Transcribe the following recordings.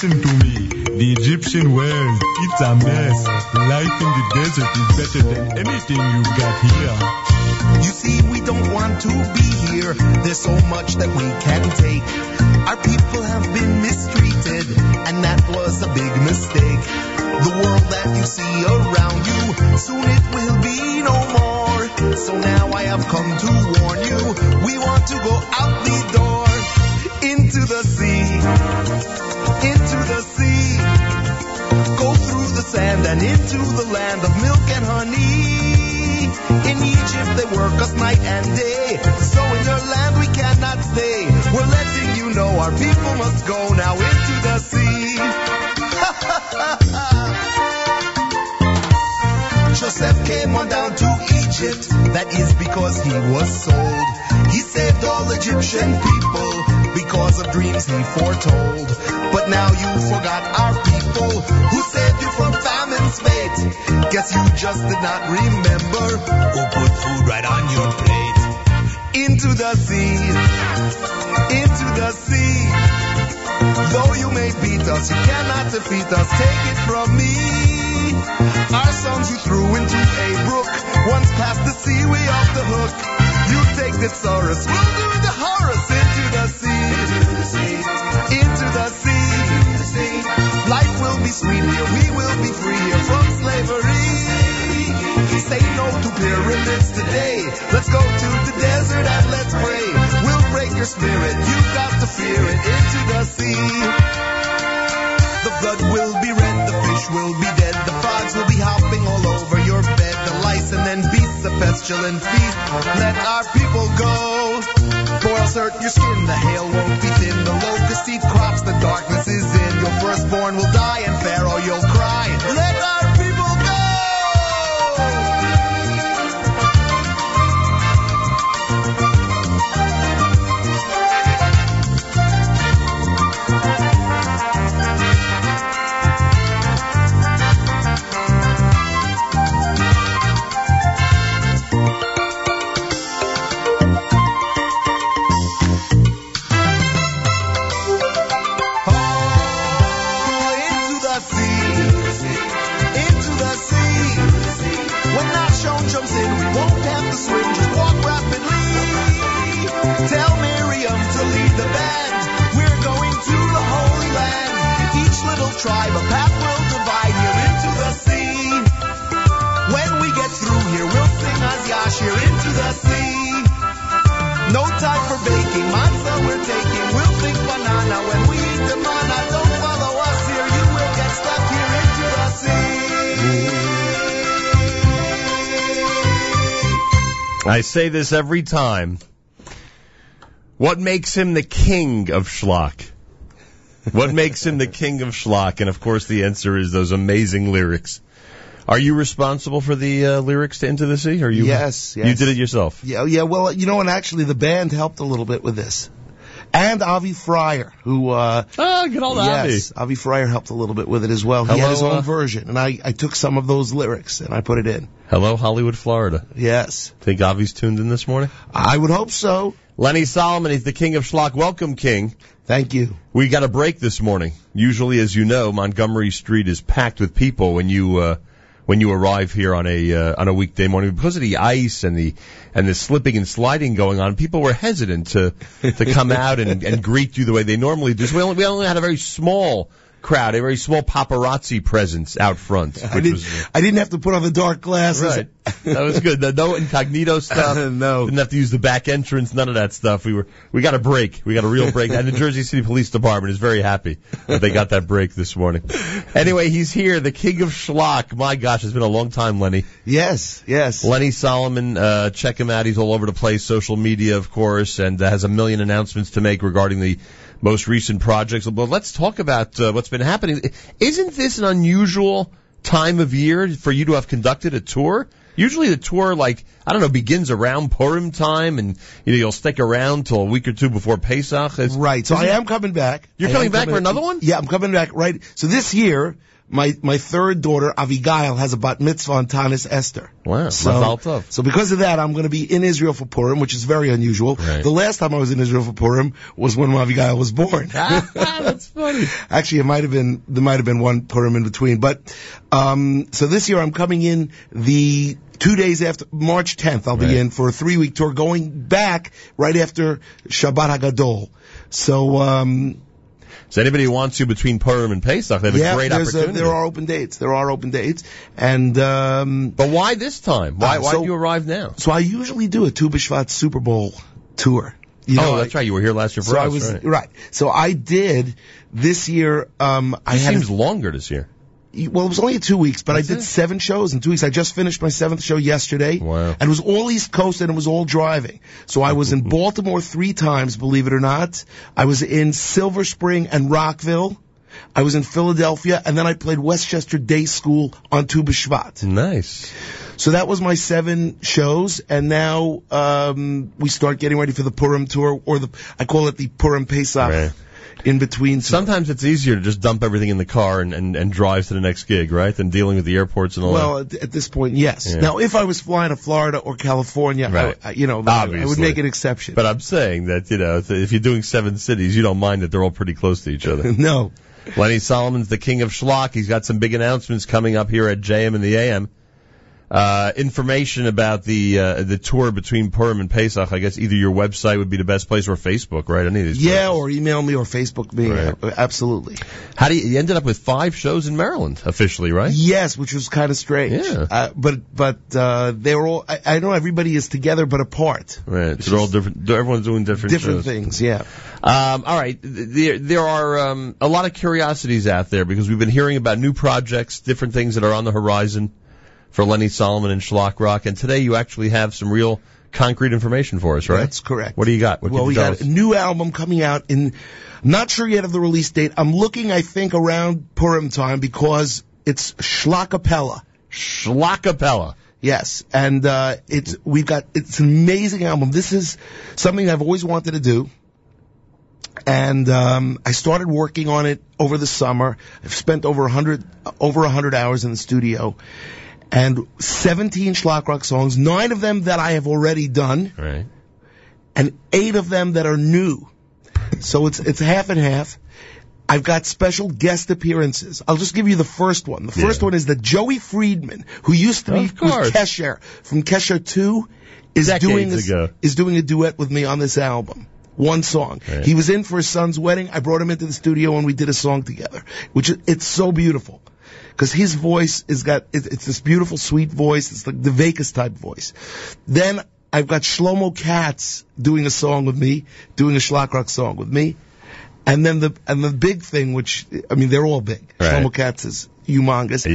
Listen to me. The Egyptian world, it's a mess. Life in the desert is better than anything you've got here. You see, we don't want to be here. There's so much that we can take. Our people have been mistreated, and that was a big mistake. The world that you see around you, soon it will be no more. So now I have come to warn you. We want to go out the and into the land of milk and honey. In Egypt they work us night and day. So in your land we cannot stay. We're letting you know our people must go now into the sea. Joseph came on down to Egypt. That is because he was sold. He saved all Egyptian people because of dreams he foretold. But now you forgot our people who saved you from fate. Guess you just did not remember who put food right on your plate. Into the sea, into the sea. Though you may beat us, you cannot defeat us. Take it from me. Our sons you threw into a brook. Once past the sea, we off the hook. You take the Saurus, we'll do the Horus be sweet. We will be free from slavery. Say no to pyramids today. Let's go to the desert and let's pray. We'll break your spirit. You've got to fear it into the sea. The blood will be red, the fish will be dead, the frogs will be hopping all over your bed, the lice and then beasts, the pestilent feast. Let our people go. Boils hurt your skin, the hail won't be thin, the locust eat crops, the darkness is in. Your firstborn will die, and Pharaoh you'll I say this every time. What makes him the king of schlock? What makes him the king of schlock? And of course, the answer is those amazing lyrics. Are you responsible for the uh, lyrics to Into the Sea? Are you? Yes, You did it yourself. Yeah, yeah. Well, you know, and actually, the band helped a little bit with this, and Avi Fryer, who uh, Ah, good old yes, Avi Fryer helped a little bit with it as well. he had his own uh, version, and I, I took some of those lyrics and I put it in. Hello, Hollywood, Florida. Yes, Think Avi's tuned in this morning? I would hope so. Lenny Solomon, he's the king of schlock. Welcome, king. Thank you. We got a break this morning. Usually, as you know, Montgomery Street is packed with people when you uh, when you arrive here on a uh, on a weekday morning because of the ice and the and the slipping and sliding going on. People were hesitant to to come out and, and greet you the way they normally do. So we only we only had a very small crowd, a very small paparazzi presence out front. I didn't, was, I didn't have to put on the dark glasses. Right. That was good. The, no incognito stuff. No. Didn't have to use the back entrance. None of that stuff. We were we got a break. We got a real break. And the Jersey City Police Department is very happy that they got that break this morning. Anyway, he's here, the king of schlock. My gosh, it's been a long time, Lenny. Yes, yes. Lenny Solomon, uh, check him out. He's all over the place, social media, of course, and uh, has a million announcements to make regarding the most recent projects. But let's talk about uh, what's been happening. Isn't this an unusual time of year for you to have conducted a tour? Usually the tour, like, I don't know, begins around Purim time and, you know, you'll stick around till a week or two before Pesach. It's- Right. So I am coming back. You're I coming back for another one? Yeah, I'm coming back. Right. So this year, my my third daughter Avigail has a bat mitzvah on Taanis Esther. Wow, So, so because of that, I'm going to be in Israel for Purim, which is very unusual. Right. The last time I was in Israel for Purim was when Avigail was born. That's funny. Actually, it might have been there might have been one Purim in between, but um, so this year I'm coming in the two days after March 10th. I'll Right. be in for a three week tour, going back right after Shabbat Hagadol. So um, So anybody who wants you between Purim and Pesach, they have yeah, a great there's a, there are open dates. There are open dates, and um, but why this time? Why Uh, why so- did you arrive now? so I usually do a Tu B'Shvat Super Bowl tour. You oh, know, that's right. You were here last year for So us. I was right. So I did this year. Um, I It had a- seems longer this year. Well, it was only two weeks, but That's I did it? seven shows in two weeks. I just finished my seventh show yesterday. Wow. And it was all East Coast and it was all driving. So I was in Baltimore three times, believe it or not. I was in Silver Spring and Rockville. I was in Philadelphia, and then I played Westchester Day School on Tu B'Shvat. Nice. So that was my seven shows, and now um, we start getting ready for the Purim tour, or the I call it the Purim Pesach Right. In between. Sometimes it's easier to just dump everything in the car and, and, and drive to the next gig, right? Than dealing with the airports and all Well, that. Well, at this point, yes. Yeah. Now, if I was flying to Florida or California, Right. I, you know, Obviously. I would make an exception. But I'm saying that, you know, if you're doing seven cities, you don't mind that they're all pretty close to each other. no, Lenny Solomon's the king of schlock. He's got some big announcements coming up here at JM and the AM. Uh, information about the uh, the tour between Purim and Pesach. I guess either your website would be the best place or Facebook, right? Any of these. yeah, places. or email me or Facebook me. Right. Absolutely. How do you, you ended up with five shows in Maryland officially, right? Yes, which was kind of strange. Yeah. Uh, but but uh, they were all. I, I know everybody is together but apart. Right. So they're all different. Everyone's doing different. Different shows. things. Yeah. Um, all right. There, there are um, a lot of curiosities out there because we've been hearing about new projects, different things that are on the horizon for Lenny Solomon and Schlock Rock. And today you actually have some real concrete information for us, right? That's correct. What do you got? What well, can we got us? a new album coming out in. Not sure yet of the release date. I'm looking. I think around Purim time because it's Schlacapella. Schlockapella. Yes, and uh, it's we've got it's an amazing album. This is something I've always wanted to do, and um, I started working on it over the summer. I've spent over a hundred over a hundred hours in the studio, and 17 Schlock Rock songs. Nine of them that I have already done, Right. and eight of them that are new. So it's it's half and half. I've got special guest appearances. I'll just give you the first one. The first Yeah. one is that Joey Friedman, who used to be Kesher from Kesher Two, is Decades doing this, ago. is doing a duet with me on this album. One song. Right. He was in for his son's wedding. I brought him into the studio and we did a song together, which is, it's so beautiful. Cause his voice is got, it, it's this beautiful sweet voice. It's like the Vegas type voice. Then I've got Shlomo Katz doing a song with me, doing a Schlock Rock song with me. And then the, and the big thing, which, I mean, they're all big. Right. Shlomo Katz is humongous.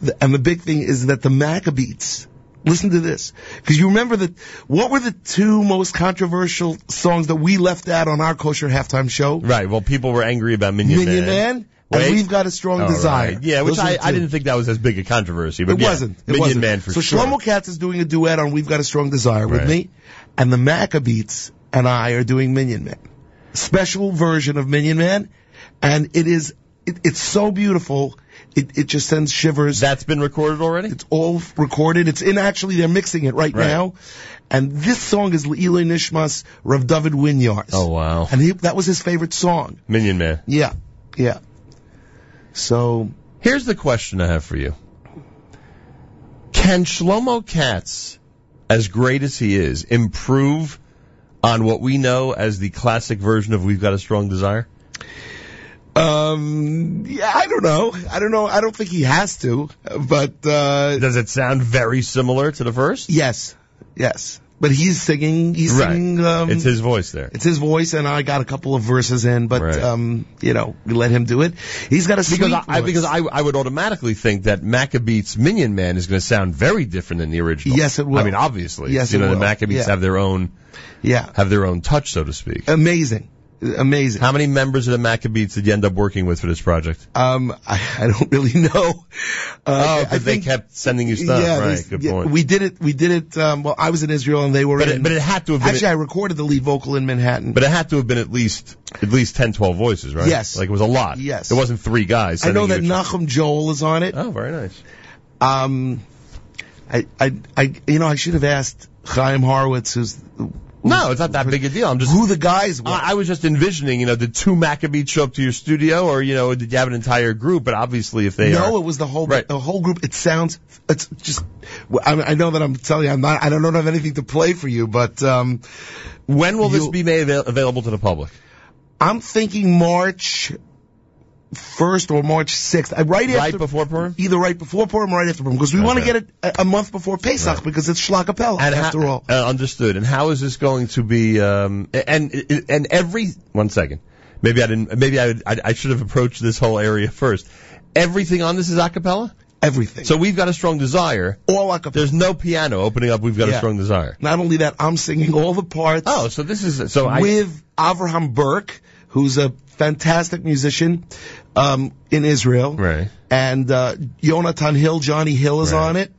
The- and the big thing is that the Maccabeats. Listen to this, because you remember that. What were the two most controversial songs that we left out on our kosher halftime show? Right. Well, people were angry about Minion, Minion Man. Man, and we've got a strong All desire. right. Yeah, which Those I, I didn't think that was as big a controversy, but It yeah, wasn't. It Minion wasn't. Man for so sure. Shlomo Katz is doing a duet on "We've Got a Strong Desire" with Right. me, and the Maccabeats and I are doing Minion Man, special version of Minion Man, and it is it, it's so beautiful. It it just sends shivers. That's been recorded already. It's all recorded. It's in actually they're mixing it right, Right. now. And this song is Eli Nishmas Rav David Winiars. Oh wow, And he, that was his favorite song. Minion Man. Yeah. Yeah. So Here's the question I have for you. Can Shlomo Katz, as great as he is, improve on what we know as the classic version of We've Got a Strong Desire? um yeah, I don't know. I don't know. I don't think he has to, but uh Does it sound very similar to the first? yes. Yes. But he's singing he's Right. singing um It's his voice there. it's his voice and I got a couple of verses in, but Right. um you know, we let him do it. He's got a Because I, voice. because I, I would automatically think that Maccabeats Minion Man is going to sound very different than the original. Yes, it will. I mean, obviously. Yes, you it know, the will. Maccabeats Yeah. have their own yeah. have their own touch, so to speak. Amazing. Amazing. How many members of the Maccabeats did you end up working with for this project? Um, I, I don't really know. Uh, oh, because they kept sending you stuff. yeah, right. Good yeah, point. we did it. We did it. Um, well, I was in Israel and they were but, in. it, but it had to have been. actually, I recorded the lead vocal in Manhattan. but it had to have been at least at least 10, 12 voices, right? Yes. Like it was a lot. Yes. It wasn't three guys. I know that Nachum Joel is on it. Oh, very nice. Um, I, I, I, you know, I should have asked Chaim Horowitz, who's No, it's not that big a deal. I'm just. who the guys were. I, I was just envisioning, you know, did two Maccabeats show up to your studio, or you know, did you have an entire group? But obviously, if they no, are, it was the whole Right. the whole group. It sounds it's just. I, I know that I'm telling you, I'm not. I don't have anything to play for you, but um, when will this be made avail- available to the public? I'm thinking March first or March sixth. I right Right after before Purim? either right before Purim or right after Purim because we want to get it a, a month before Pesach because it's Schlockapella And after how- all. uh, understood. And how is this going to be? Um, and and every one second, maybe I didn't. Maybe I, I I should have approached this whole area first. Everything on this is a cappella. Everything. So we've got a strong desire. all acapella. There's no piano opening up. We've got a strong desire. Not only that, I'm singing all the parts. Oh, so this is so I. with Avraham Burke, who's a fantastic musician um, in Israel, Right. and uh, Jonathan Hill, Johnny Hill is Right. on it,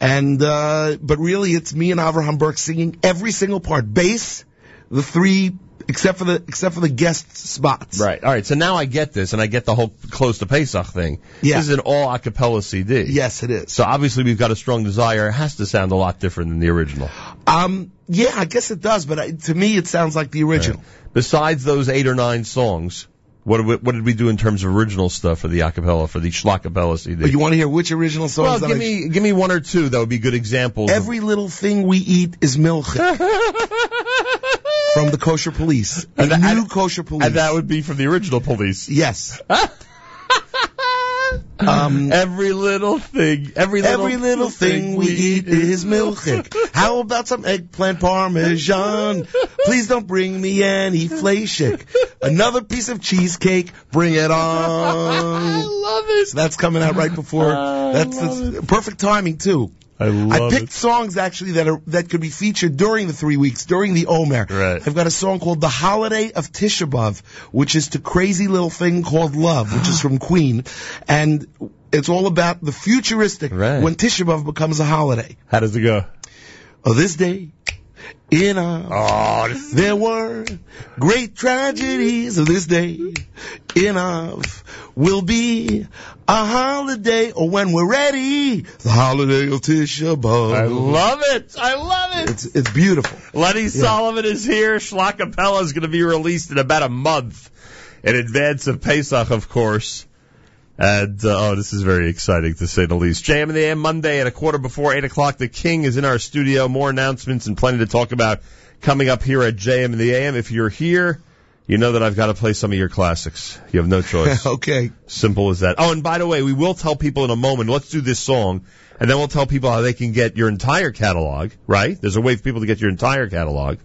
and uh, but really it's me and Avraham Burke singing every single part, bass, the three except for the except for the guest spots. Right. All right. So now I get this, and I get the whole close to Pesach thing. Yeah. This is an all a cappella CD. Yes, it is. So obviously we've got a strong desire. It has to sound a lot different than the original. Um, yeah, I guess it does, but I, to me it sounds like the original. Besides those eight or nine songs, what did we, what did we do in terms of original stuff for the a cappella for the Schlockapella CD? But you want to hear which original songs? well, give I- me give me one or two that would be good examples. of- Every little thing we eat is milk from the kosher police. The And that- new kosher police. and that would be from the original Police. yes. Um, Every little thing, every little, every little thing we eat is milchik. How about some eggplant parmesan? Please don't bring me any flashik. Another piece of cheesecake. Bring it on. I love it. So that's coming out right before. I That's, that's perfect timing too. I I picked it. songs actually that are that could be featured during the three weeks during the Omer. Right. I've got a song called "The Holiday of Tisha B'av," which is to "Crazy Little Thing Called Love," which is from Queen, and it's all about the futuristic Right. when Tisha B'av becomes a holiday. How does it go? Oh, this day in a Oh, there were great tragedies of this day. In Enough will be a holiday, or when we're ready, the holiday of Tisha B'Av. I love it. I love it. It's it's beautiful. Lenny Solomon is here. Schlockapella is going to be released in about a month in advance of Pesach, of course. And, uh, oh, this is very exciting to say the least. JM in the AM Monday at a quarter before 8 o'clock. The King is in our studio. More announcements and plenty to talk about coming up here at JM in the AM. If you're here, you know that I've got to play some of your classics. You have no choice. okay. Simple as that. Oh, and by the way, we will tell people in a moment. Let's do this song, and then we'll tell people how they can get your entire catalog. Right? There's a way for people to get your entire catalog.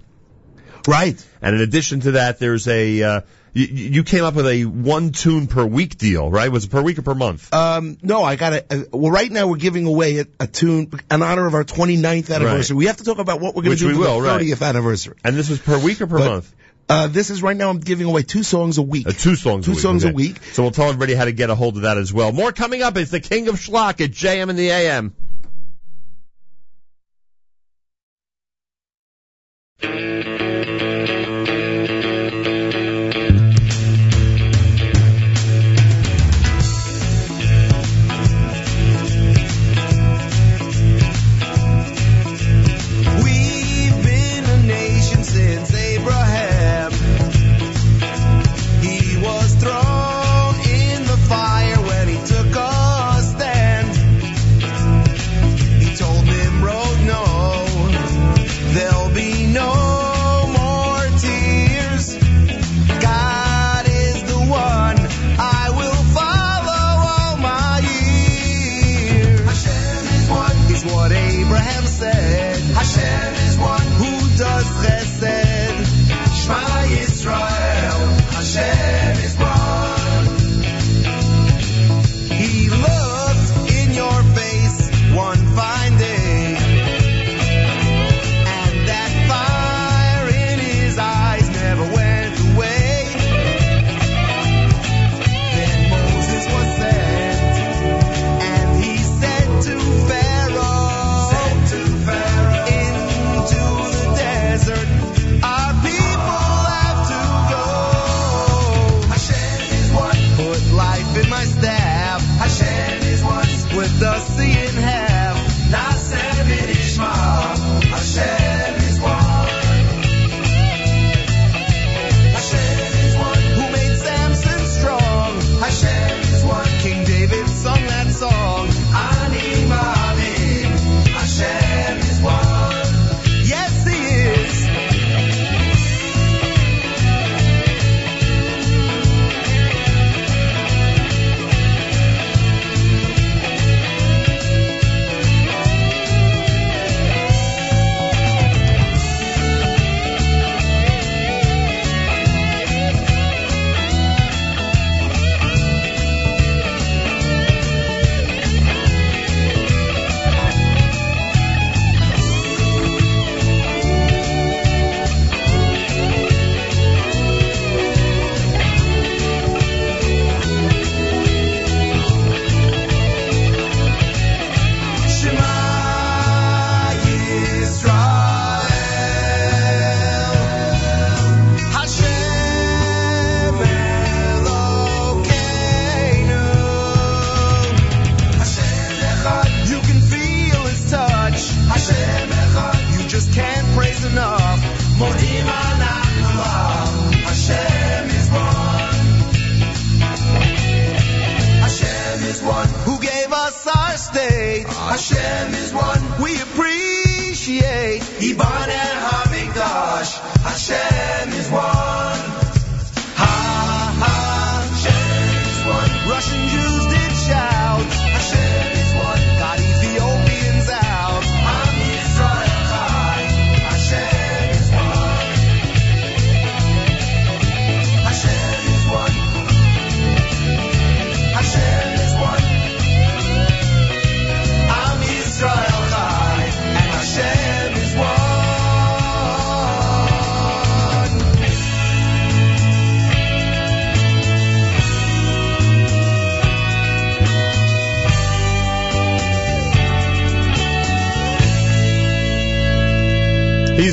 Right. And in addition to that, there's a uh, you, you came up with a one tune per week deal, right? Was it per week or per month? Um, no, I got uh, well, right now we're giving away a, a tune in honor of our 29th anniversary. We have to talk about what we're going to do for will, the right. 30th anniversary. And this was per week or per But- month? Uh, this is right now I'm giving away two songs a week. Uh, two songs. Two a week. songs a week. So we'll tell everybody how to get a hold of that as well. More coming up. It's the King of Schlock at JM in the AM.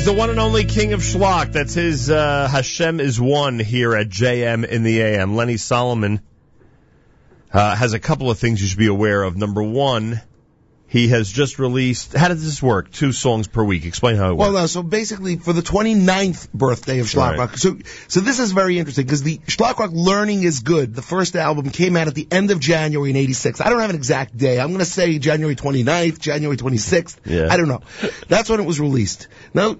He's the one and only king of schlock. That's his uh, Hashem is one here at JM in the AM. Lenny Solomon uh, has a couple of things you should be aware of. Number one, he has just released. How does this work? Two songs per week. Explain how it Well, works. no, so basically for the 29th birthday of Schlock Right. So, so this is very interesting because the Schlock Rock Learning is Good, the first album came out at the end of January in 86. I don't have an exact day. I'm going to say January 29th, January 26th. Yeah. I don't know. That's when it was released. Now,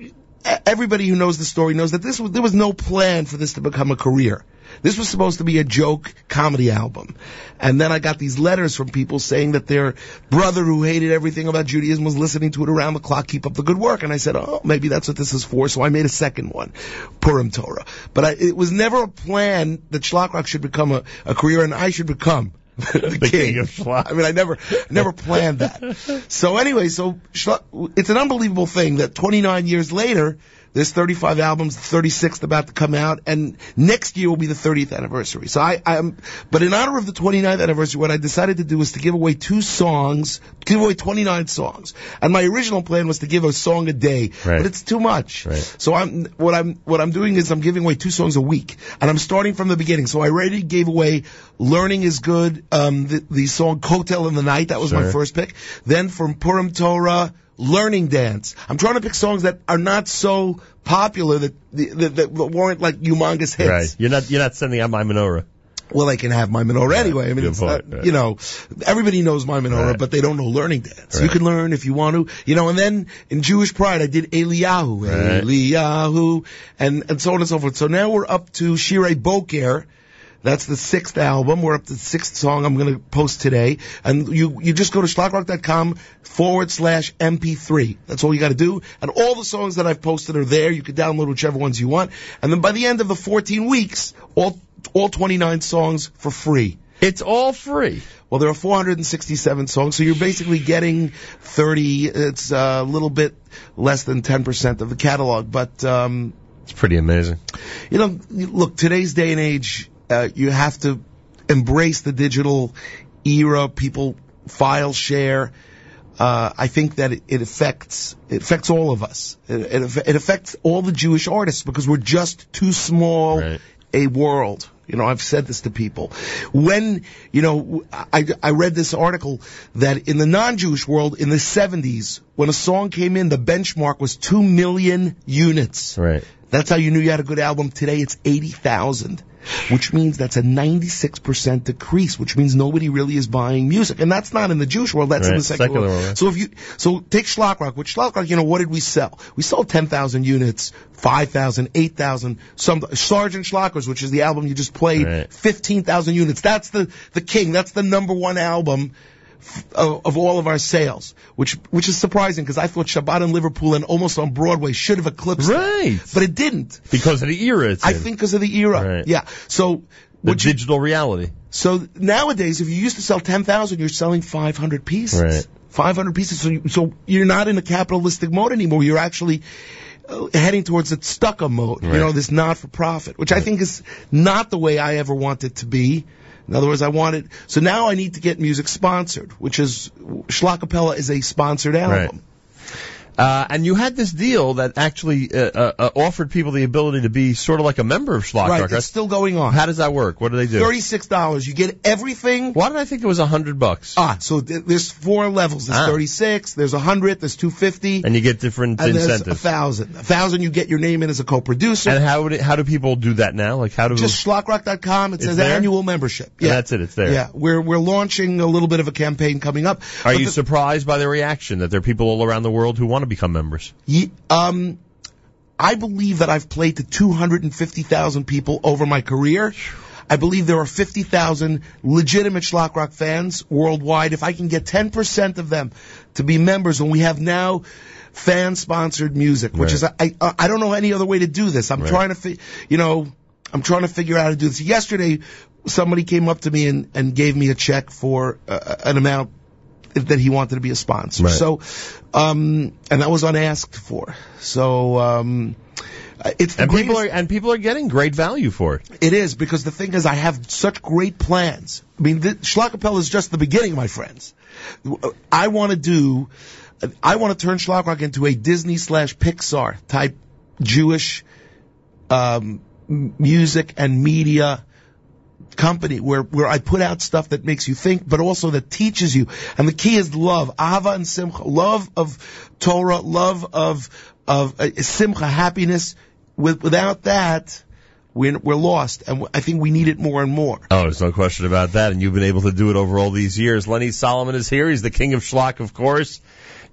everybody who knows the story knows that this was, there was no plan for this to become a career. This was supposed to be a joke comedy album. And then I got these letters from people saying that their brother who hated everything about Judaism was listening to it around the clock, keep up the good work. And I said, oh, maybe that's what this is for. So I made a second one, Purim Torah. But I, it was never a plan that Schlock Rock should become a, a career and I should become the, The king. king of schlock. I mean, I never, never planned that. So anyway, so it's an unbelievable thing that 29 years later, there's 35 albums, the 36th about to come out, and next year will be the 30th anniversary. So I, I'm, but in honor of the 29th anniversary, what I decided to do was to give away two songs, give away 29 songs. And my original plan was to give a song a day, Right. but it's too much. Right. So I'm, what I'm, what I'm doing is I'm giving away two songs a week, and I'm starting from the beginning. So I already gave away "Learning Is Good," um, the, the song "Cocktail in the Night." That was my first pick. Then from Purim Torah, "Learning Dance." I'm trying to pick songs that are not so popular that that, that weren't like humongous hits. right. You're not you're not sending out my menorah. Well, I can have my menorah anyway. I mean, it's point, uh, not, right. you know, everybody knows my menorah, Right. but they don't know learning dance. You can learn if you want to, you know. And then in Jewish Pride, I did Eliyahu, Right. Eliyahu, and and so on and so forth. So now we're up to Shirei Boker. That's the sixth album. We're up to the sixth song I'm going to post today. And you, you just go to schlockrock.com forward slash MP3. That's all you got to do. And all the songs that I've posted are there. You can download whichever ones you want. And then by the end of the 14 weeks, all, all 29 songs for free. It's all free. Well, there are 467 songs, so you're basically getting 30. It's a little bit less than 10% of the catalog, but, um, It's pretty amazing. you know, look, today's day and age, uh, you have to embrace the digital era. People file share. Uh, I think that it, it affects it affects all of us. It, it, it affects all the Jewish artists because we're just too small Right. a world. You know, I've said this to people. When, you know, I, I read this article that in the non-Jewish world in the 70s, when a song came in, the benchmark was 2 million units. Right. That's how you knew you had a good album. Today it's 80,000, which means that's a 96% decrease, which means nobody really is buying music. And that's not in the Jewish world, that's in the secular, secular world. world. So if you, so take Schlock Rock, which Schlock Rock, you know, what did we sell? We sold 10,000 units, 5,000, 8,000, some, Sergeant Schlockers, which is the album you just played, Right. 15,000 units. That's the, the king, that's the number one album of, all of our sales, which which is surprising because I thought Shabbat in Liverpool and almost on Broadway should have eclipsed. Right. but it didn't. Because of the era it's I in. think because of the era. Right. Yeah. So the would you, digital reality. so nowadays, if you used to sell ten thousand, you're selling five hundred pieces. Right. Five hundred pieces. So you, so you're not in a capitalistic mode anymore. You're actually uh, heading towards a stucco mode. You know, this not for profit, which I think is not the way I ever want it to be. In other words, I wanted, so now I need to get music sponsored, which is, Schlockapella is a sponsored album. Uh, and you had this deal that actually uh, uh, uh, offered people the ability to be sort of like a member of Schlock Right, it's still going on. How does that work? What do they do? Thirty-six dollars. You get everything. Why did I think it was a hundred bucks? Ah, so th- there's four levels. There's Ah. 36. There's a hundred. There's 250. And you get different and there's a thousand. A thousand, you get your name in as a co-producer. And how would it, how do people do that now? Like how do Just schlockrock.com. It says there? annual membership. And Yeah, that's it. It's there. Yeah, we're we're launching a little bit of a campaign coming up. Are But you the- surprised by the reaction that there are people all around the world who want to become members? Ye- um, I believe that I've played to 250,000 people over my career. I believe there are 50,000 legitimate Schlock Rock fans worldwide. If I can get 10% of them to be members, and we have now fan-sponsored music, which Right. is I, I I don't know any other way to do this. I'm Right. trying to, fi- you know, I'm trying to figure out how to do this. Yesterday, somebody came up to me and, and gave me a check for uh, an amount that he wanted to be a sponsor. Right. So, um, and that was unasked for. So, um, it's And people are and people are getting great value for it. it is because the thing is, I have such great plans. I mean, the, Schlockapella is just the beginning, my friends. I want to do, I want to turn Schlockrock into a Disney slash Pixar type Jewish um, music and media company where where I put out stuff that makes you think, but also that teaches you. And the key is love, ahava and simcha, love of Torah, love of of uh, simcha, happiness. With, without that, we're we're lost, and I think we need it more and more. Oh, there's no question about that. And you've been able to do it over all these years. Lenny Solomon is here. He's the king of schlock, of course.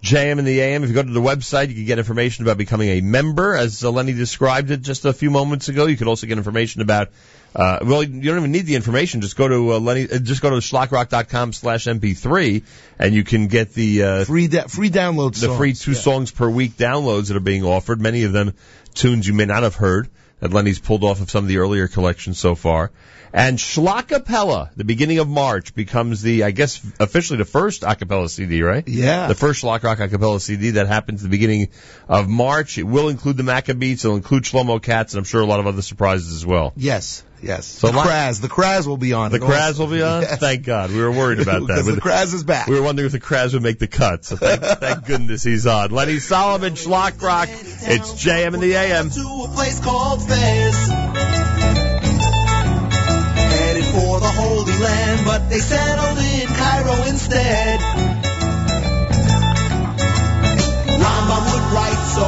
JM in the AM. If you go to the website, you can get information about becoming a member, as Lenny described it just a few moments ago. You could also get information about. Uh, well, you don't even need the information. Just go to uh, Lenny. Uh, just go to schlockrock.com slash mp3, and you can get the uh, Free da- free download. the free two songs per week downloads that are being offered. Many of them tunes you may not have heard that Lenny's pulled off of some of the earlier collections so far. And Schlockapella, the beginning of March, becomes the, I guess, officially the first acapella CD, right? Yeah. The first Schlock Rock acapella CD that happens at the beginning of March. It will include the Maccabeats, it'll include Shlomo Katz, and I'm sure a lot of other surprises as well. Yes, yes. So the li- Kraz, the Kraz will be on. The it Kraz will be on? Yes. Thank God. We were worried about that. because the Kraz is back. we were wondering if the Kraz would make the cut, so thank, thank goodness he's on. Lenny Solomon, Schlock Rock. It's JM in the AM. to a place called Fez. Headed for the Holy Land, but they settled in Cairo instead. Rambam would write so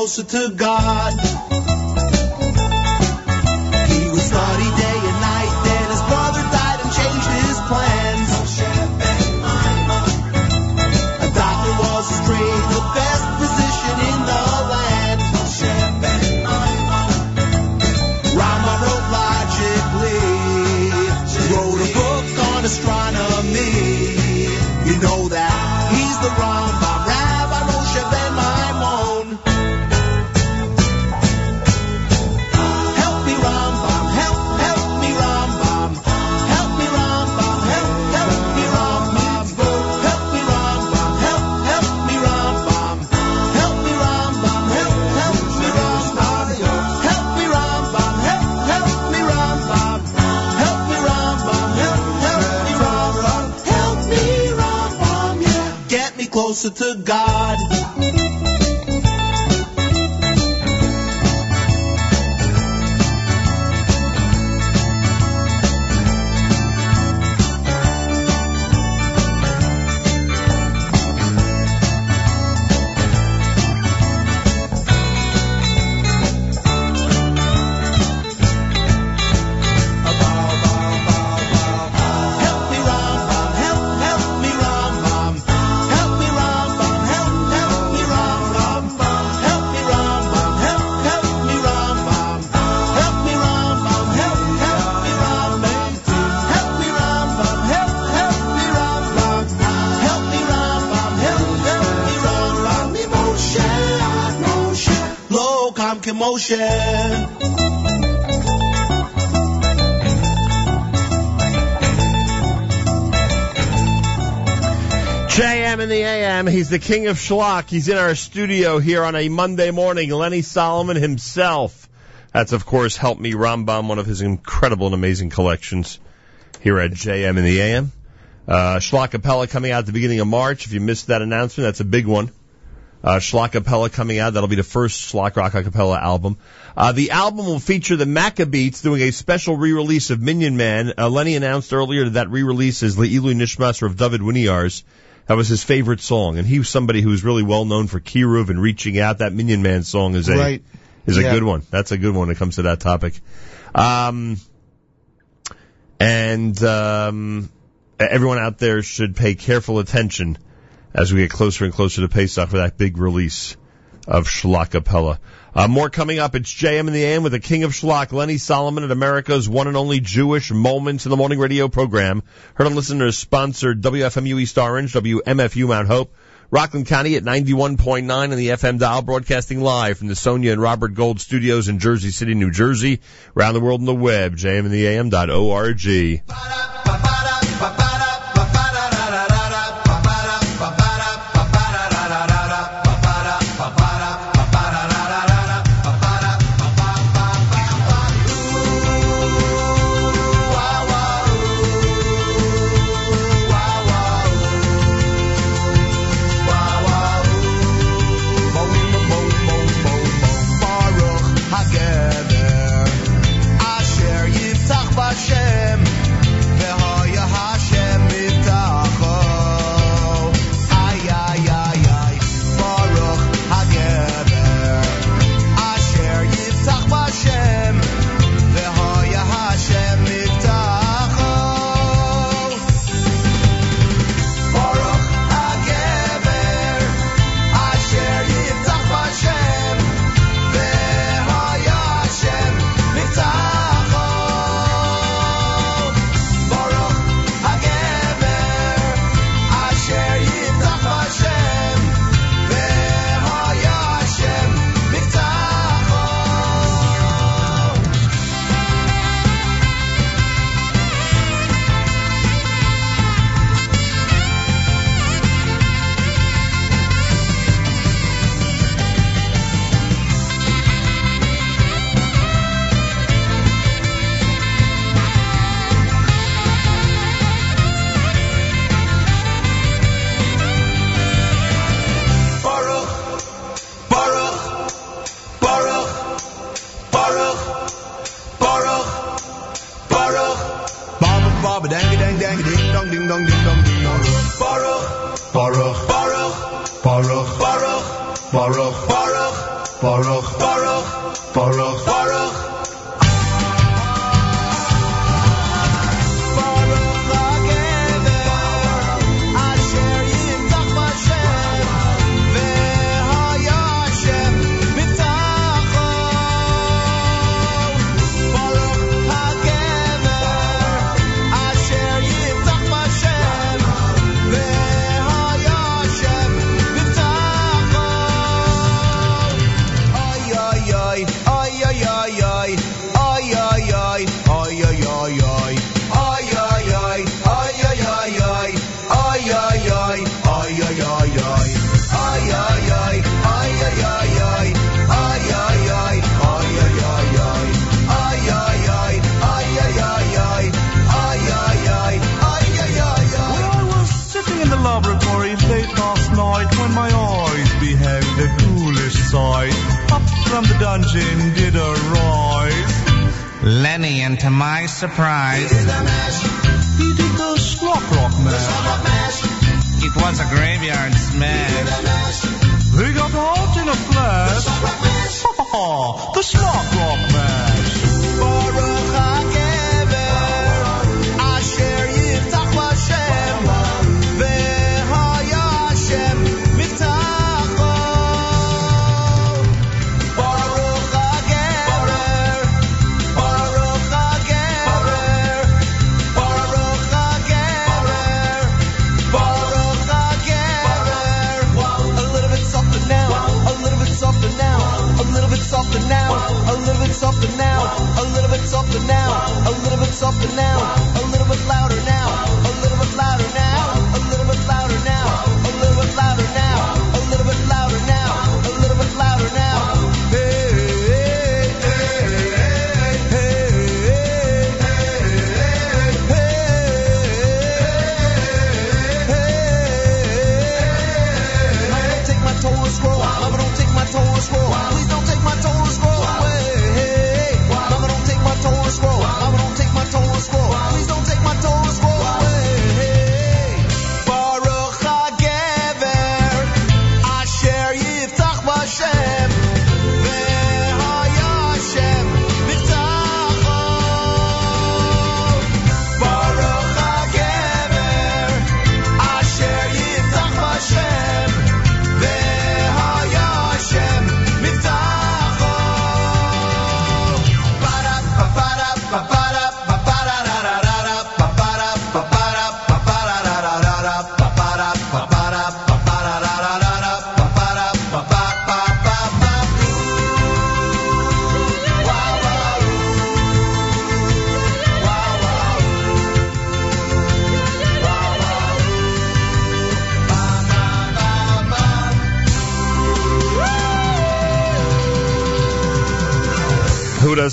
closer to God. He would study day and night, then his brother died and changed his plans. A doctor was his trade, the best physician in the land. Rama wrote logically, wrote a book on astronomy. You know that he's the Rambam, closer to God. JM in the AM, he's the king of schlock. He's in our studio here on a Monday morning, Lenny Solomon himself. That's, of course, Help Me Rambam, one of his incredible and amazing collections here at JM in the AM. Uh, Schlockapella coming out at the beginning of March. If you missed that announcement, that's a big one. Uh, Schlockapella coming out. That'll be the first Schlock Rock Acapella album. Uh, the album will feature the Maccabeats doing a special re-release of Minion Man. Uh, Lenny announced earlier that that re-release is Le'ilu Nishmas of David Winiars. That was his favorite song, and he was somebody who was really well known for Kiruv and reaching out. That Minion Man song is a Right. is a good one. That's a good one when it comes to that topic. Um, and um, everyone out there should pay careful attention as we get closer and closer to Pesach for that big release of Schlockapella. Uh, more coming up. It's JM in the AM with the King of Schlock, Lenny Solomon at America's one and only Jewish Moments in the Morning radio program. Heard on listeners sponsored WFMU East Orange, WMFU Mount Hope, Rockland County at 91.9 on the FM dial, broadcasting live from the Sonia and Robert Gold studios in Jersey City, New Jersey. Around the world on the web, jmintheam.org. Baruch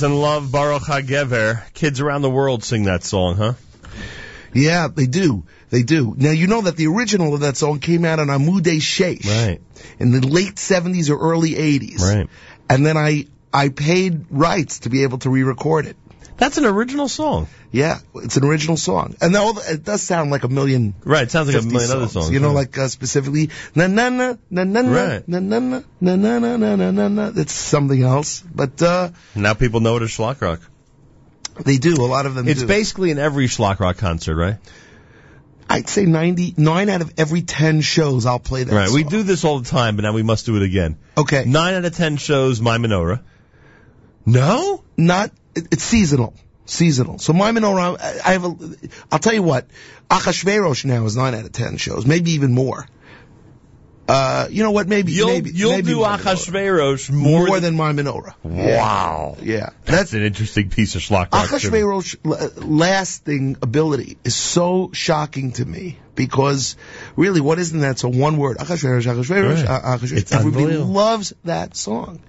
doesn't love Baruch HaGever? Kids around the world sing that song, huh? Yeah, they do. They do. Now you know that the original of that song came out on Amudei Sheish Right. in the late 70s or early 80s. Right. And then I I paid rights to be able to re-record it. That's an original song. Yeah, it's an original song, and now it does sound like a million. Right. It sounds like a 50 million other songs. You know, huh? like uh, specifically na na na na na na Right. na na na na na na na na na na. That's something else, but uh, now people know it as Schlock Rock. they do. A lot of them It's do. basically in every Schlock Rock concert, right? I'd say ninety nine out of every ten shows I'll play that. Right. We do this all the time, but now we must do it again. Okay. Nine out of ten shows, my menorah. No? not it, it's seasonal seasonal so my menorah I- i have a i'll tell you what achashverosh now is 9 out of 10 shows maybe even more uh you know what maybe You'll, maybe you'll maybe do my menorah. Achashverosh more, more, than my menorah Wow. yeah That's an interesting piece of Schlock Rock. trivia. Achashverosh l- lasting ability is so shocking to me because really what isn't that so one word Achashverosh Achashverosh Right. Achashverosh It's everybody loves that song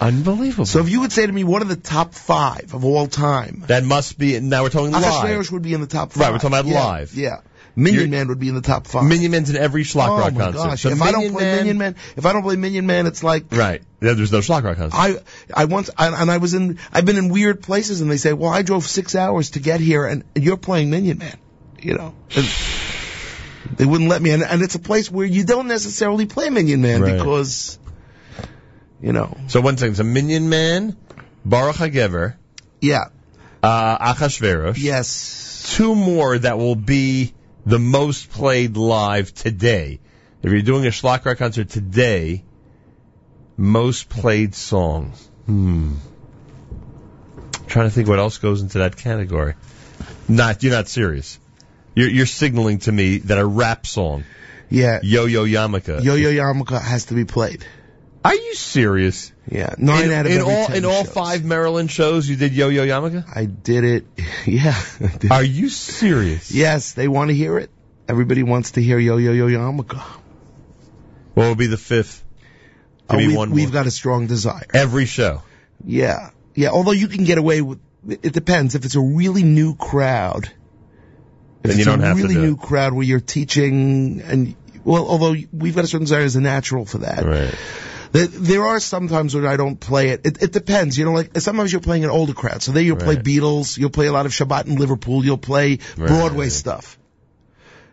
Unbelievable. so if you would say to me what are the top 5 of all time that must be, now we're talking live. Would be in the top five. Right, we're talking about Yeah, live. Yeah. Minion You're- Man would be in the top five. Minion Man's in every Schlock oh Rock my concert. gosh! So if I don't play Man, Minion Man, if I don't play Minion Man, it's like Right. Yeah, There's no Schlock Rock concert. I I once I, and I was in I've been in weird places and they say, well, I drove six hours to get here and, and you're playing Minion Man, you know. And they wouldn't let me, and, and it's a place where you don't necessarily play Minion Man Right. because, you know, so one thing, a Minion Man, Baruch HaGever, yeah, uh, Achashverosh. yes, Two more that will be the most played live today. If you're doing a Schlock concert today, most played song. Hmm. trying to think what else goes into that category. Not, you're not serious. You're, you're signaling to me that a rap song, yeah. Yo Yo Yamaka. Yo Yo Yarmulke has to be played. Are you serious? Yeah, nine in, out of in all 10 in all shows. five Maryland shows, you did Yo Yo Yamaka. I did it. Yeah. Did. Are you serious? Yes, they want to hear it. Everybody wants to hear Yo Yo Yo Yarmulke. What will be the fifth? Oh, we, one we've more. got a strong desire. Every show. Yeah. Yeah, although you can get away with, it depends. If it's a really new crowd, if Then it's you don't a have to really do new it. crowd where you're teaching and, well, although we've got a certain desire as a natural for that. Right. There, there are some times when I don't play it. it. It depends, you know. Like sometimes you're playing an older crowd, so there you'll play Right. Beatles, you'll play a lot of Shabbat in Liverpool, you'll play Right, Broadway stuff.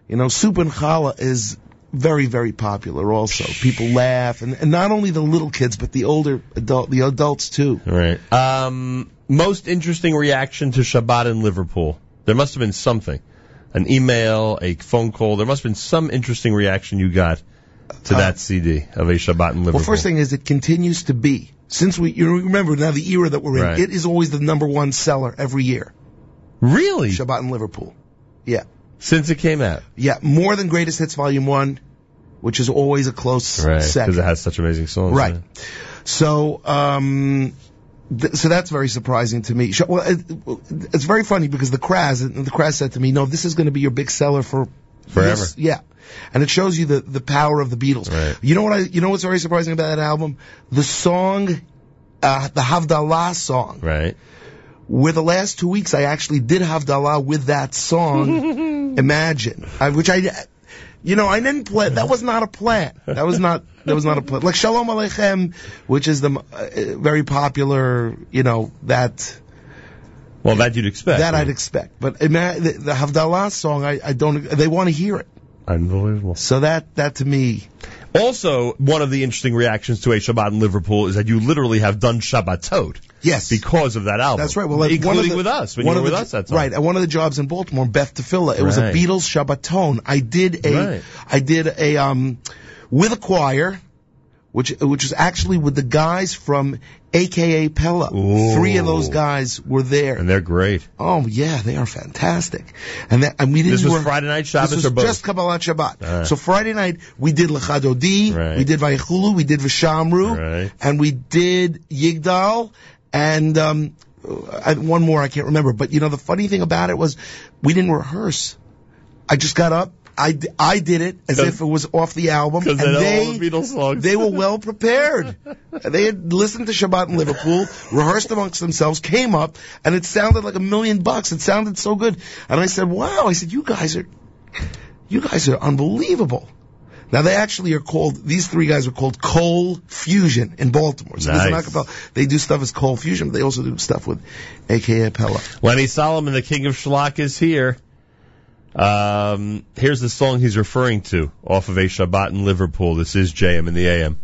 You know, Soup and Challah is very, very popular. Also, people laugh, and, and not only the little kids, but the older adult, the adults too. Right. Um, most interesting reaction to Shabbat in Liverpool. There must have been something. An email, a phone call. There must have been some interesting reaction you got to Uh, that CD of a Shabbat in Liverpool. Well, first thing is it continues to be since we. You remember now the era that we're in. Right. It is always the number one seller every year. Really? Shabbat in Liverpool. Yeah. Since it came out. Yeah, more than Greatest Hits Volume 1, which is always a close Right. Because it has such amazing songs. Right. So, um, th- so that's very surprising to me. Well, it, it's very funny because the Kraz, the Kraz said to me, "No, this is going to be your big seller for Forever. this- yeah, and it shows you the the power of the Beatles. Right. You know what I? You know what's very surprising about that album? The song, uh, the Havdalah song. Right. Where the last two weeks I actually did Havdalah with that song. Imagine, I, which I. You know, I didn't plan. That was not a plan. That was not. That was not a plan. Like Shalom Aleichem, which is the uh, very popular. You know that Well, that you'd expect. that I'd expect. But ima- the, the Havdalah song, I, I don't. They want to hear it. Unbelievable. So that that to me, Also, one of the interesting reactions to a Shabbat in Liverpool is that you literally have done Shabbatot yes, because of that album. that's right. Well, like, one including of the- with us when you were with the- us that time. right? And one of the jobs in Baltimore, Beth Tefillah, it was a Right. Beatles Shabbaton. I did a, Right. I did a um, with a choir. Which, which was actually with the guys from AKA Pella. Ooh. Three of those guys were there. And they're great. Oh yeah, they are fantastic. And that, and we didn't. This was work- Friday night Shabbos This was or both? just Kabbalat Shabbat. Alright. So Friday night we did Lechadodi, Right. we did Vayichulu, we did Vishamru, Right. and we did Yigdal, and um, uh, one more I can't remember. But you know the funny thing about it was we didn't rehearse. I just got up. I, I did it as if it was off the album, and they the Beatles songs. they were well prepared. they had listened to Shabbat in Liverpool, rehearsed amongst themselves, came up, and it sounded like a million bucks. It sounded so good. And I said, wow, I said, you guys are, you guys are unbelievable. Now they actually are called, these three guys are called Coal Fusion in Baltimore. So Nice. They do stuff as Coal Fusion, but they also do stuff with AKA Pella. Lenny Solomon, the king of schlock, is here. Um, here's the song he's referring to off of a Shabbat in Liverpool. This is JM in the AM.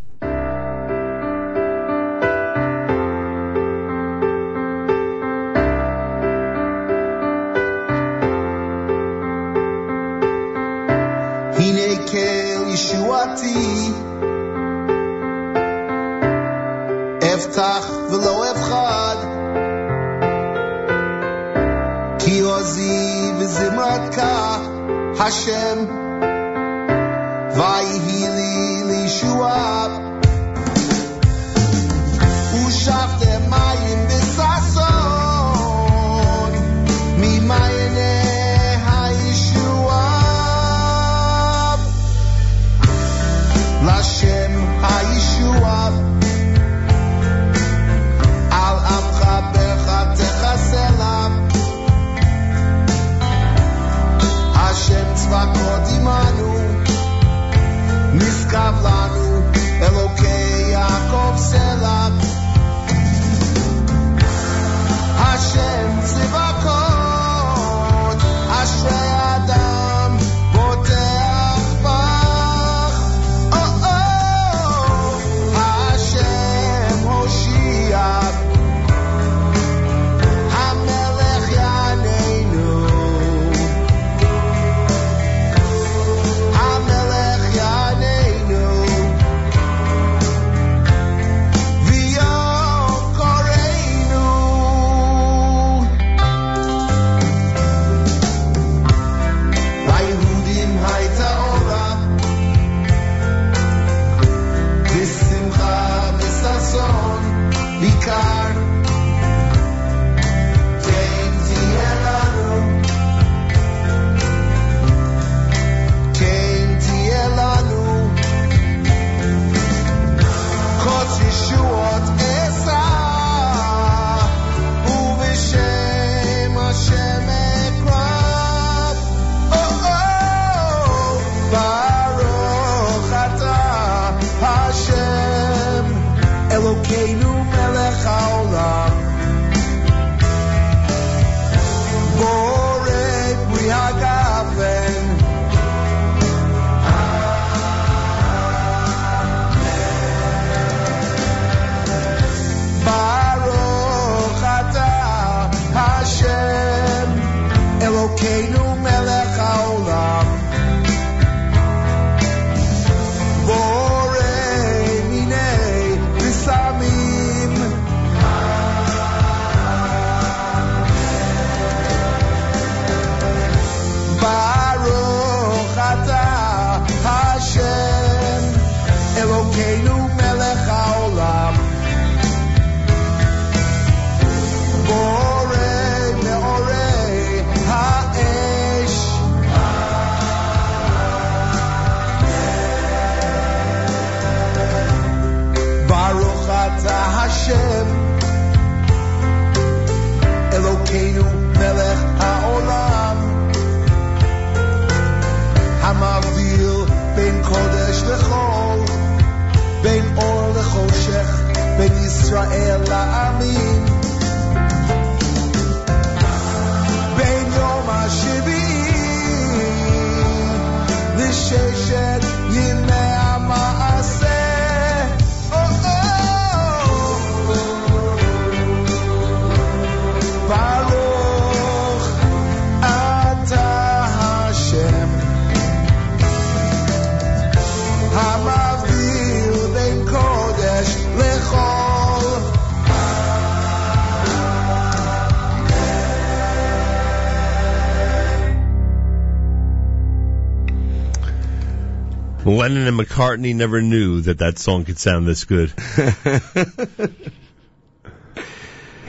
Lennon and McCartney never knew that that song could sound this good.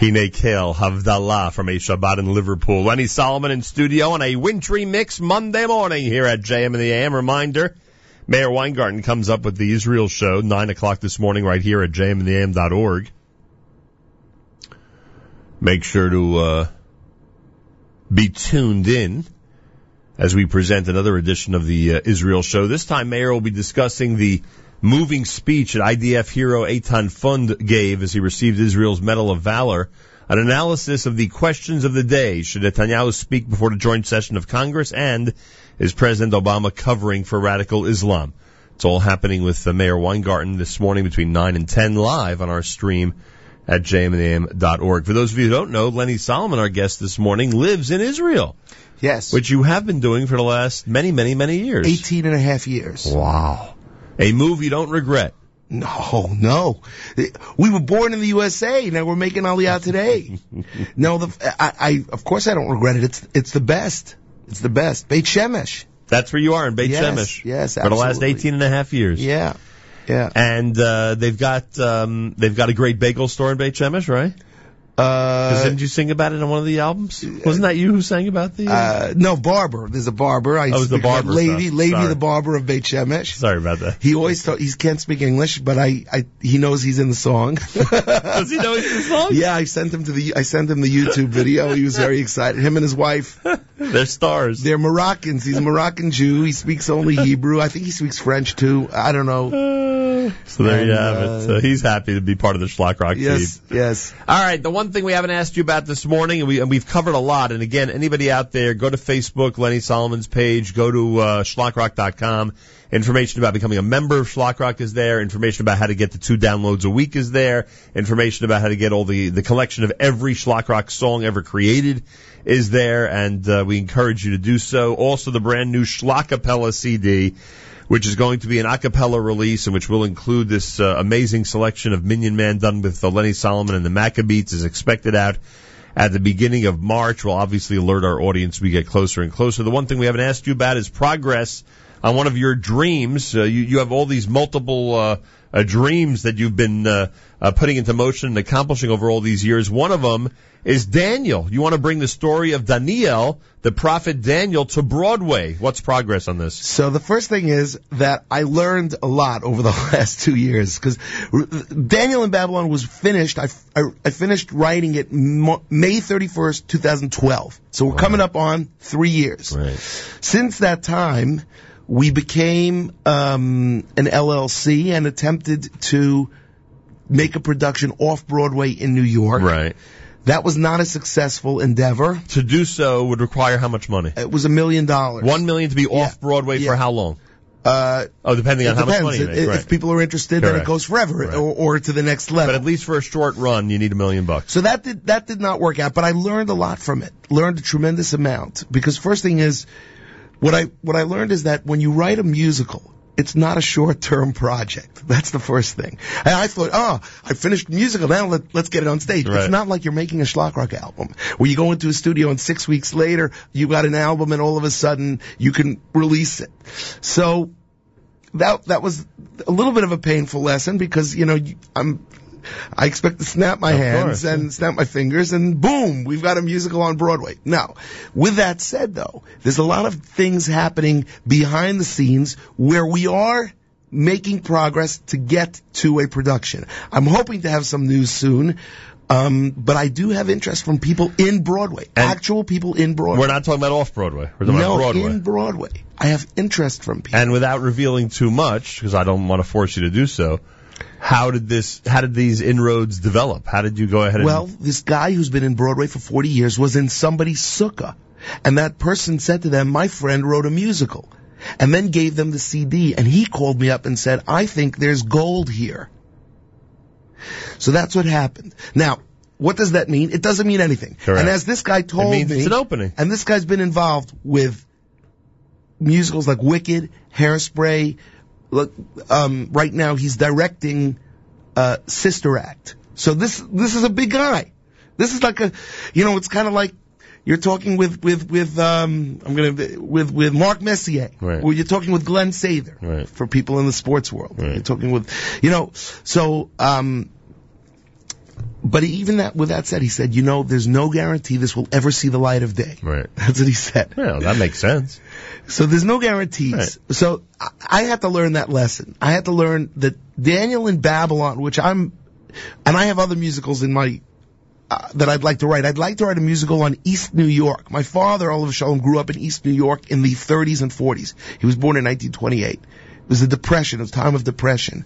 Hine Kale Havdalah from a Shabbat in Liverpool. Lenny Solomon in studio on a wintry mix Monday morning here at JM and the AM. Reminder, Meir Weingarten comes up with the Israel show, 9 o'clock this morning right here at jmandtheam.org. Make sure to uh, be tuned in as we present another edition of the uh, Israel show. This time, Meir will be discussing the moving speech that IDF hero Eitan Fund gave as he received Israel's Medal of Valor. An analysis of the questions of the day. Should Netanyahu speak before the joint session of Congress? And is President Obama covering for radical Islam? It's all happening with uh, Meir Weingarten this morning between 9 and 10 live on our stream at jmam.org. For those of you who don't know, Lenny Solomon, our guest this morning, lives in Israel, Yes. which you have been doing for the last many, many, many years. 18 and a half years. Wow. A move you don't regret. No, no. We were born in the USA. Now we're making Aliyah today. no, the, I, I, of course I don't regret it. It's, it's the best. It's the best. Beit Shemesh. That's where you are in Beit Yes, Shemesh. yes, For the last absolutely. 18 and a half years. Yeah. Yeah. And, uh, they've got, um, they've got a great bagel store in Beit Shemesh, right? Uh, didn't you sing about it on one of the albums? Wasn't that you who sang about the? uh, no, barber. There's a barber. I Oh, was the barber Levy, stuff. Levy, Sorry. the barber of Beit Shemesh. Sorry about that. He always thought he can't speak English, but I, I he knows he's in the song. Does he know he's in the song? yeah, I sent him to the I sent him the YouTube video. He was very excited. Him and his wife. They're stars. They're Moroccans. He's a Moroccan Jew. He speaks only Hebrew. I think he speaks French too. I don't know. So there you have uh, it. So he's happy to be part of the Schlock Rock Yes, team. yes. All right, the one thing we haven't asked you about this morning, and, we, and we've covered a lot, and again, anybody out there, go to Facebook, Lenny Solomon's page, go to uh, schlockrock.com. Information about becoming a member of Schlockrock is there. Information about how to get the two downloads a week is there. Information about how to get all the, the collection of every Schlockrock song ever created is there, and uh, we encourage you to do so. Also, the brand new Schlockapella CD which is going to be an a cappella release and which will include this uh, amazing selection of Minion Man done with uh, Lenny Solomon and the Maccabeats is expected out at the beginning of March. We'll obviously alert our audience we get closer and closer. The one thing we haven't asked you about is progress on one of your dreams. Uh, you, you have all these multiple uh, uh, dreams that you've been uh, uh, putting into motion and accomplishing over all these years. One of them is Daniel. You want to bring the story of Daniel, the prophet Daniel, to Broadway. What's progress on this? So the first thing is that I learned a lot over the last two years because Daniel in Babylon was finished. I, I, I finished writing it May 31st, 2012. So we're coming up on three years. Right. Since that time, we became um, an LLC and attempted to make a production off Broadway in New York. Right. That was not a successful endeavor. To do so would require how much money? It was a million dollars. One million to be Yeah. off Broadway for how long? Uh, Oh, depending on how much money you If- make. if Right. people are interested, then it goes forever Right. or, or to the next level. But at least for a short run, you need a million bucks. So that did that did not work out, but I learned a lot from it. Learned a tremendous amount because first thing is what I what I learned is that when you write a musical, it's not a short-term project. That's the first thing. And I thought, oh, I finished the musical. Now let, let's get it on stage. Right. It's not like you're making a schlock rock album where you go into a studio and six weeks later you got an album and all of a sudden you can release it. So that that was a little bit of a painful lesson because you know I'm I expect to snap my Of hands course, and snap my fingers and boom, we've got a musical on Broadway. Now, with that said though, there's a lot of things happening behind the scenes where we are making progress to get to a production. I'm hoping to have some news soon. Um, but I do have interest from people in Broadway, And actual people in Broadway. We're not talking about off Broadway. We're talking no, about Broadway. in Broadway. I have interest from people. and without revealing too much, because I don't want to force you to do so, How did this? How did these inroads develop? How did you go ahead? and... Well, this guy who's been in Broadway for 40 years was in somebody's sukkah. And that person said to them, my friend wrote a musical. And then gave them the CD. And he called me up and said, I think there's gold here. So that's what happened. Now, what does that mean? It doesn't mean anything. Correct. And as this guy told means me, it's an opening. and this guy's been involved with musicals like Wicked, Hairspray. Look, um, right now he's directing uh, Sister Act. So this this is a big guy. This is like a, you know, it's kind of like you're talking with with with um I'm gonna with with Mark Messier, Right. or you're talking with Glen Sather Right. for people in the sports world. Right. You're talking with, you know, so um. But even that, with that said, he said, you know, there's no guarantee this will ever see the light of day. Right. That's what he said. Well, that makes sense. So there's no guarantees. Right. So I, I had to learn that lesson. I had to learn that Daniel in Babylon, which I'm, and I have other musicals in my, uh, that I'd like to write. I'd like to write a musical on East New York. My father, Oliver Shalom, grew up in East New York in the 30s and 40s. He was born in 1928. It was the Depression, it was a time of depression.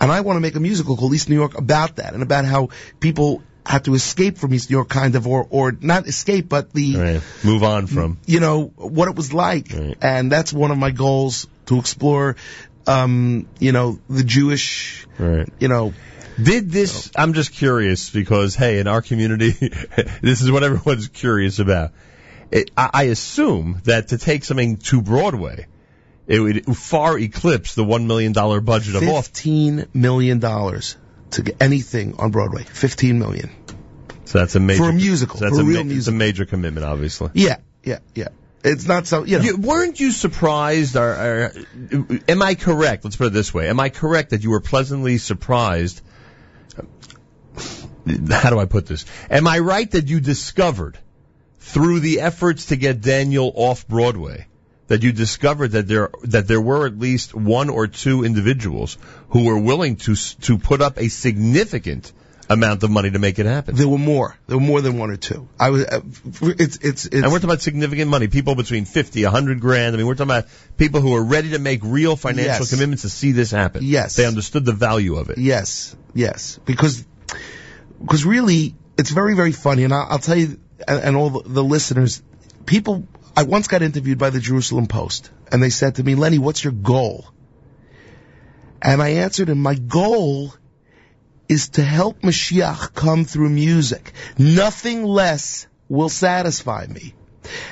And I want to make a musical called East New York about that and about how people had to escape from East New York kind of, or, or not escape, but the, Right. Move on from. you know what it was like, Right. and that's one of my goals to explore. Um, you know the Jewish, Right. you know, Did this? I'm just curious because hey, in our community, this is what everyone's curious about. It, I, I assume that to take something to Broadway, it would far eclipse the one million dollar budget of off. fifteen million dollars to get anything on Broadway. Fifteen million. So that's a major For a musical, so that's a a, real ma- It's a major commitment, obviously. Yeah, yeah, yeah. It's not so you know. You, weren't you surprised? Or, or, am I correct? Let's put it this way: Am I correct that you were pleasantly surprised? How do I put this? Am I right that you discovered through the efforts to get Daniel off Broadway that you discovered that there that there were at least one or two individuals who were willing to to put up a significant amount of money to make it happen? there were more. There were more than one or two. I was. Uh, it's it's it's. And we're talking about significant money. People between fifty, a hundred grand. I mean, we're talking about people who are ready to make real financial Yes. commitments to see this happen. Yes. They understood the value of it. Yes, yes, because because really it's very very funny, and I'll, I'll tell you, and, and all the, the listeners, people. I once got interviewed by the Jerusalem Post, and they said to me, "Lenny, what's your goal?" And I answered him, "My goal is to help Mashiach come through music. Nothing less will satisfy me."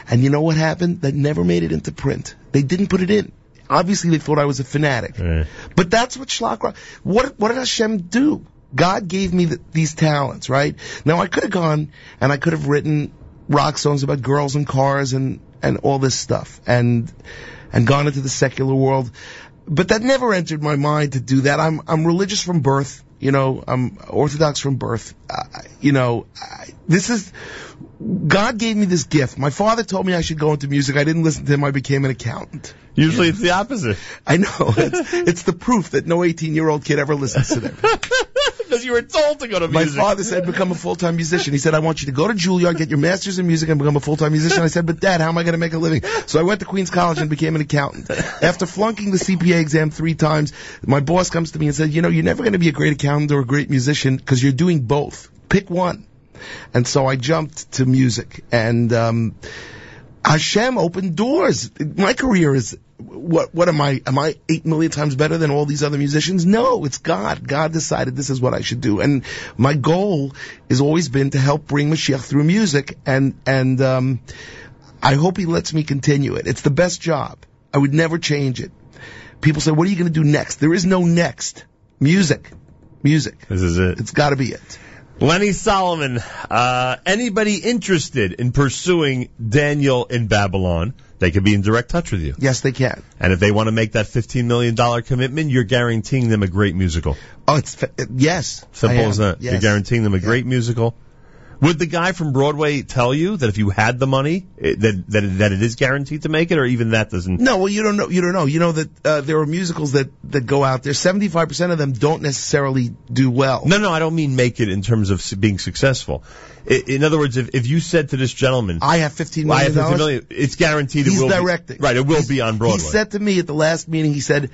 And you know what happened? That never made it into print. They didn't put it in. Obviously, they thought I was a fanatic. Right. But that's what Schlock Rock. What what did Hashem do? God gave me the, these talents, right? Now I could have gone and I could have written rock songs about girls and cars and and all this stuff and and gone into the secular world, but that never entered my mind to do that. I'm I'm religious from birth, you know. I'm Orthodox from birth, uh, you know. I, this is God gave me this gift. My father told me I should go into music. I didn't listen to him. I became an accountant. Usually it's the opposite. I know. It's, it's the proof that no 18 year old kid ever listens to them. Because you were told to go to music. My father said, become a full time musician. He said, I want you to go to Juilliard, get your master's in music, and become a full time musician. I said, but dad, how am I going to make a living? So I went to Queens College and became an accountant. After flunking the CPA exam three times, my boss comes to me and said, you know, you're never going to be a great accountant or a great musician because you're doing both. Pick one. And so I jumped to music and, um, Hashem opened doors. My career is what? What am I? Am I eight million times better than all these other musicians? No, it's God. God decided this is what I should do, and my goal has always been to help bring Mashiach through music, and and um, I hope He lets me continue it. It's the best job. I would never change it. People say, "What are you going to do next?" There is no next. Music, music. This is it. It's got to be it. Lenny Solomon. Uh, anybody interested in pursuing Daniel in Babylon, they could be in direct touch with you. Yes, they can. And if they want to make that $15 million commitment, you're guaranteeing them a great musical. Oh, it's yes. Simple as that. Yes. You're guaranteeing them a great musical. Would the guy from Broadway tell you that if you had the money, it, that, that that it is guaranteed to make it, or even that doesn't? No, well, you don't know. You don't know. You know that uh, there are musicals that that go out there. Seventy-five percent of them don't necessarily do well. No, no, I don't mean make it in terms of being successful. I, in other words, if, if you said to this gentleman, I have fifteen "I have 50 dollars. million, it's guaranteed it He's will directing. Be, right, it will He's- be on Broadway. He said to me at the last meeting, he said,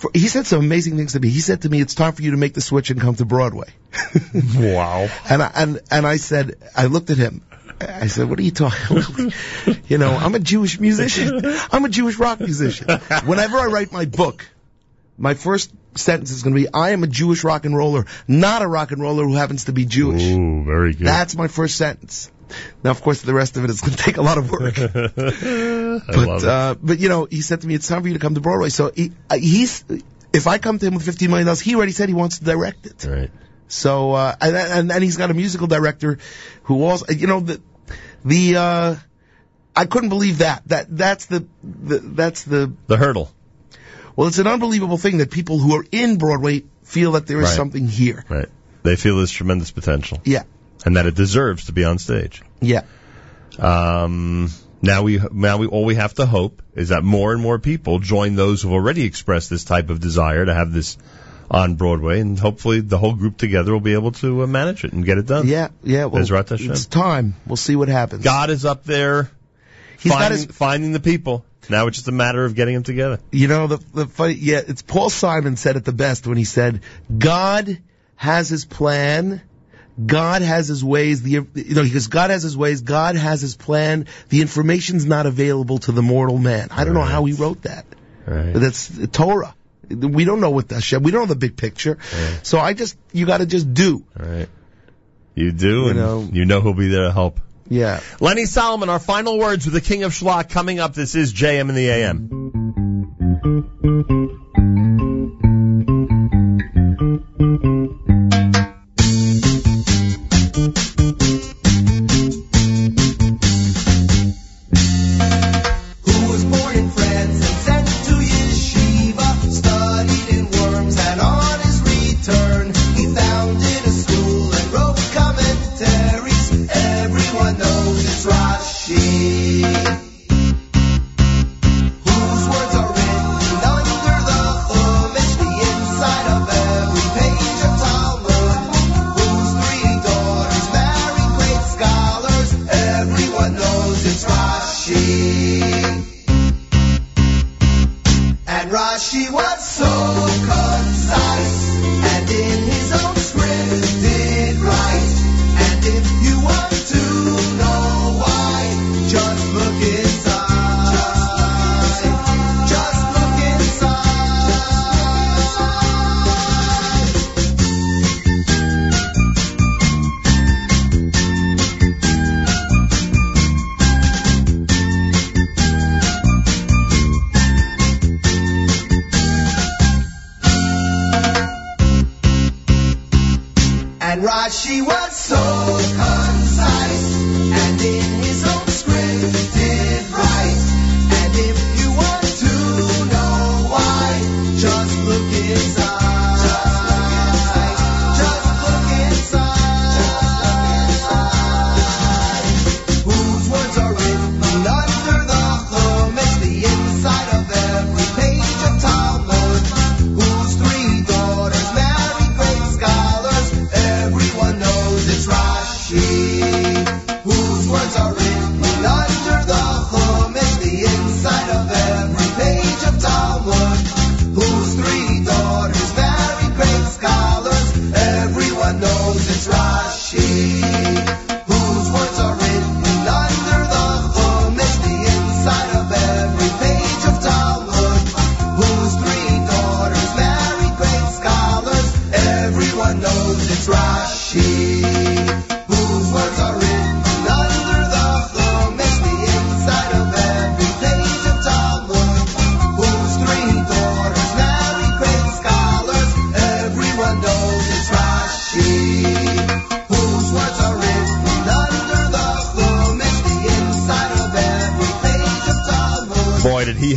for, he said some amazing things to me. He said to me, "It's time for you to make the switch and come to Broadway." Wow. And I, and and I said, I looked at him. I said, "What are you talking? you know, I'm a Jewish musician. I'm a Jewish rock musician. Whenever I write my book, my first sentence is going to be, "I am a Jewish rock and roller, not a rock and roller who happens to be Jewish." Ooh, very good. That's my first sentence. Now, of course, the rest of it is going to take a lot of work. But uh, but you know, he said to me, "It's time for you to come to Broadway." So he, uh, he's. If I come to him with fifteen million dollars, he already said he wants to direct it. right. So uh, and, and and he's got a musical director who also, you know, the the uh, I couldn't believe that. That that's the, the that's the The hurdle. well, it's an unbelievable thing that people who are in Broadway feel that there is Right. something here. Right. They feel there's tremendous potential Yeah, and that it deserves to be on stage. yeah, Um, now we now we all we have to hope is that more and more people join those who've already expressed this type of desire to have this on Broadway, and hopefully the whole group together will be able to uh, manage it and get it done. yeah, yeah. Well, it's time. We'll see what happens. God is up there he's finding, his. finding the people. Now it's just a matter of getting them together. You know the the funny. Yeah, it's Paul Simon said it the best when he said, "God has His plan." God has his ways. The you know because God has his ways. God has his plan. The information's not available to the mortal man. I don't know how he wrote that. Right. That's Torah. We don't know what Hashem. We don't know the big picture. So I just you got to just do. Right. You do, and know- you know who'll be there to help. Yeah. Lenny Solomon, our final words with the King of Schlock coming up. This is JM in the AM.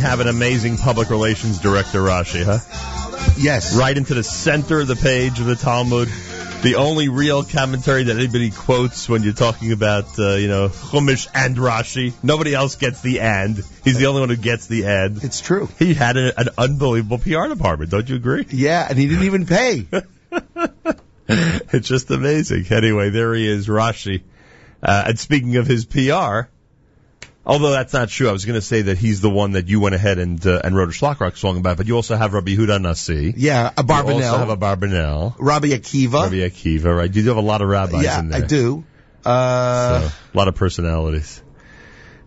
Talmud. Boy, did he have an amazing public relations director, Rashi, huh? Yes. Right into the center of the page of the Talmud. The only real commentary that anybody quotes when you're talking about, uh, you know, Chumash and Rashi. Nobody else gets the and. He's the only one who gets the and. It's true. He had a, an unbelievable PR department, don't you agree? Yeah, and he didn't even pay. it's just amazing. Anyway, there he is, Rashi. Uh, and speaking of his PR, Although that's not true. I was going to say that he's the one that you went ahead and uh, and wrote a Schlock Rock song about, but you also have Rabbi Huda Nasi. Yeah, Abarbanel. You also have a Barbanel. Rabbi Akiva. Rabbi Akiva, right? You do have a lot of rabbis yeah, in there. I do. Uh, So, a lot of personalities.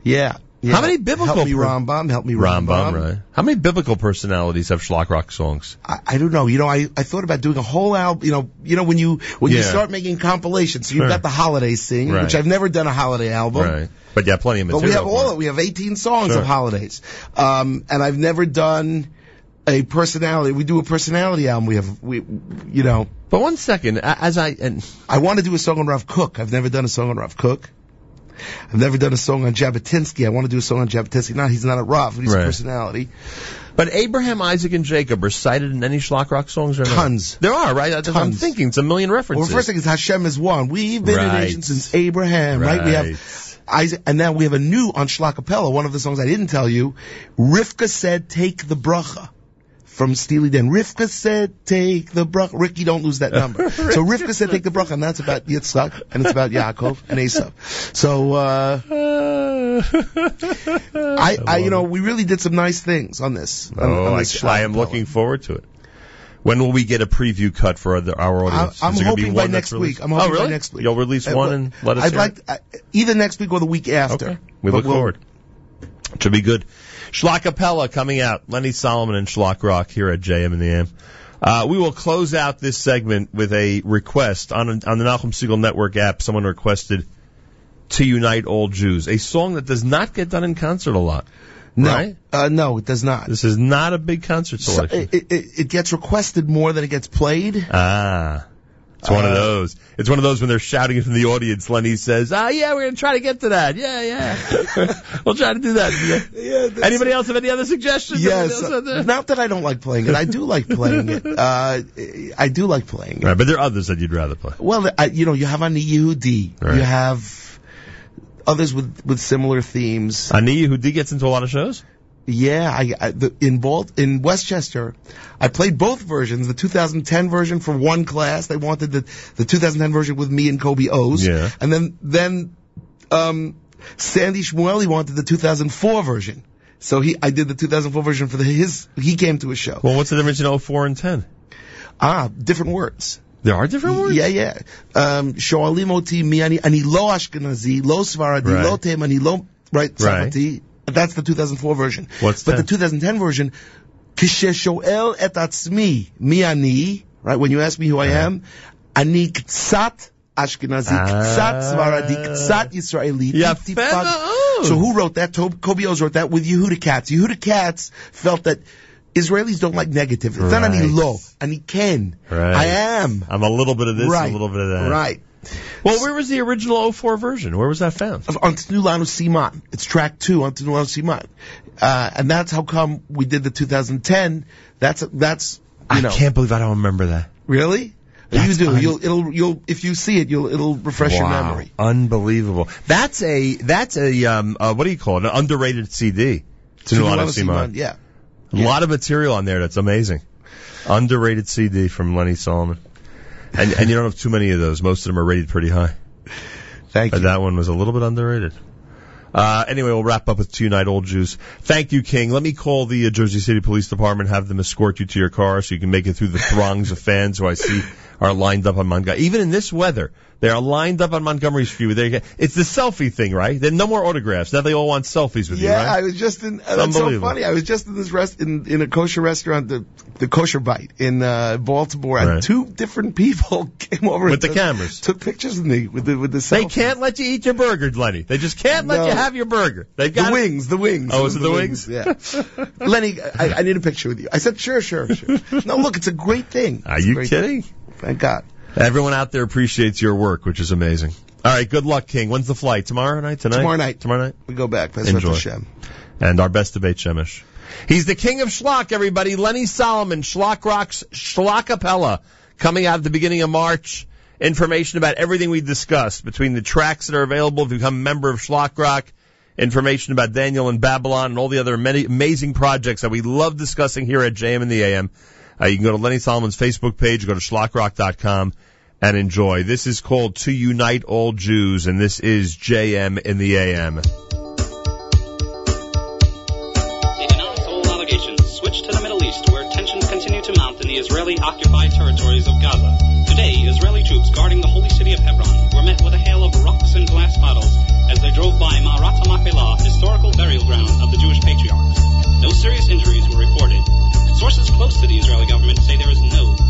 yeah, yeah. How many biblical Help me per- Rambam, help me Rambam. Rambam, right? How many biblical personalities have Schlock Rock songs? I, I don't know. You know, I, I thought about doing a whole album. You know, you know when you when you start making compilations, so you've Sure. got the holiday sing, Right. which I've never done a holiday album. Right. But yeah, plenty of material. But we have all it. we have 18 songs Sure. of holidays, um, and I've never done a personality. We do a personality album. We have we, you know, But one second, as I and I want to do a song on Rav Kook. I've never done a song on Rav Kook. I've never done a song on Jabotinsky. I want to do a song on Jabotinsky. Not he's not a Rav, but he's Right. a personality. but Abraham, Isaac, and Jacob are cited in any Schlock Rock songs or not? Tons. There are, right? That's what I'm thinking. It's a million references. Well, first thing is Hashem is one. We've been Right. a nation since Abraham, right? We have Isaac, and now we have a new on Schlockapella. One of the songs I didn't tell you. Rivka said, "Take the bracha." From Steely Dan. Rivka said, take the bracha. Ricky, don't lose that number. so Rivka said, take the bracha, and that's about Yitzchak, and it's about Yaakov and Esav. So, uh, I, I, you know, we really did some nice things on this. on- oh, on I, this I am looking forward to it. When will we get a preview cut for our I'm, audience? I'm Is there gonna be hoping by next week. I'm hoping oh, really? by next week. You'll release Uh, one and let us know. I'd like it? either next week or the week after. Okay. We look we'll- forward. Should be good. Schlockapella coming out. Lenny Solomon and Schlock Rock here at JM in the AM. Uh, we will close out this segment with a request on on the Nachum Segal Network app. Someone requested "To Unite All Jews," a song that does not get done in concert a lot. No, Right? uh, no, it does not. This is not a big concert So, selection. it, it, it gets requested more than it gets played. ah. It's one of Uh, those. It's one of those when they're shouting from the audience. Lenny says, "Ah, yeah, we're gonna try to get to that. Yeah, yeah, we'll try to do that." Yeah, Anybody else have any other suggestions? Yes. Anybody else out there? Not that I don't like playing it. I do like playing it. Uh, I do like playing it. Right, but there are others that you'd rather play. Well, I, you know, you have Ani Yehudi. Right. You have others with, with similar themes. Ani Yehudi gets into a lot of shows. Yeah, I, I the, in Balt in Westchester, I played both versions. The 2010 version for one class. They wanted the the 2010 version with me and Kobi Oz. Yeah. And then then um, Sandy Shmueli wanted the 2004 version. So he I did the 2004 version for the, his. He came to a show. Well, what's the difference in 04 and 10? Ah, different words. There are different words. Yeah, yeah. Um, Shoalim oti mi ani lo Ashkenazi, lo Svaradi, Right. lo Temani, lo right Tzarati. That's the 2004 version. What's but that? the 2010 version? Kishe et atzmi mi ani. Right when you ask me who I am, ani ktsat Ashkenazi, Ah. ktsat Svaradi, ktsat Yisraeli. Yeah, tif- tif- fair fag. enough. So who wrote that? Tob- Kobi Oz wrote that with Yehuda Katz. Yehuda Katz felt that. Israelis don't like negative. It's not ani Right. lo, ani ken. Right. I am. I'm a little bit of this, right. a little bit of that. Right. Well, where was the original 04 version? Where was that found? on Tnulanu Siman. It's track two on Tnulanu Siman. Uh, and that's how come we did the 2010. That's, that's, you know. I can't believe I don't remember that. Really? That's you do. un- You'll, it'll, you'll, if you see it, you'll, it'll refresh your Wow. memory. Unbelievable. That's a that's a um uh, what do you call it? An underrated CD. Tnulanu Siman. Yeah. A lot of material on there that's amazing. Underrated CD from Lenny Solomon. And and you don't have too many of those. Most of them are rated pretty high. Thank But you. that one was a little bit underrated. Uh, anyway, we'll wrap up with To Unite All Jews. Thank you, King. Let me call the uh, Jersey City Police Department, have them escort you to your car so you can make it through the throngs of fans who I see are lined up on Montgomery. Even in this weather, they are lined up on Montgomery Street. They It's the selfie thing, right? Then no more autographs. Now they all want selfies with you, Yeah, right? I was just in. Uh, that's so funny. I was just in this rest in, in a kosher restaurant, the the kosher bite in uh, Baltimore, and Right. two different people came over With the took- cameras. took pictures of me with the with the. They can't let you eat your burger, Lenny. They just can't let No. you have your burger. They've The got wings, the wings. Oh, is it the wings? Yeah. Lenny, I, I need a picture with you. I said, sure, sure, sure. No, look, it's a great thing. Are It's a you kidding? thing. Thank God. Everyone out there appreciates your work, which is amazing. All right, good luck, King. When's the flight? Tomorrow night? Tonight? Tomorrow night. Tomorrow night? We go back. Enjoy. Hashem. And our best debate, Shemesh. He's the king of schlock, everybody. Lenny Solomon, Schlock Rocks, Schlockapella, coming out at the beginning of March. Information about everything we discussed between the tracks that are available if you become a member of Schlock Rock, information about Daniel and Babylon and all the other many amazing projects that we love discussing here at JM in the AM. Uh, you can go to Lenny Solomon's Facebook page, go to schlockrock.com and enjoy. This is called To Unite All Jews, and this is JM in the AM. switch to the Middle East, where tensions continue to mount in the Israeli occupied territories of Gaza. Today, Israeli troops guarding the holy city of Hebron were met with a hail of rocks and glass bottles as they drove by Marat HaMapelah, historical burial ground of the Jewish patriarchs. No serious injuries were reported, Sources close to the Israeli government say there is no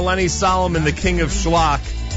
Lenny Solomon, the king of schlock.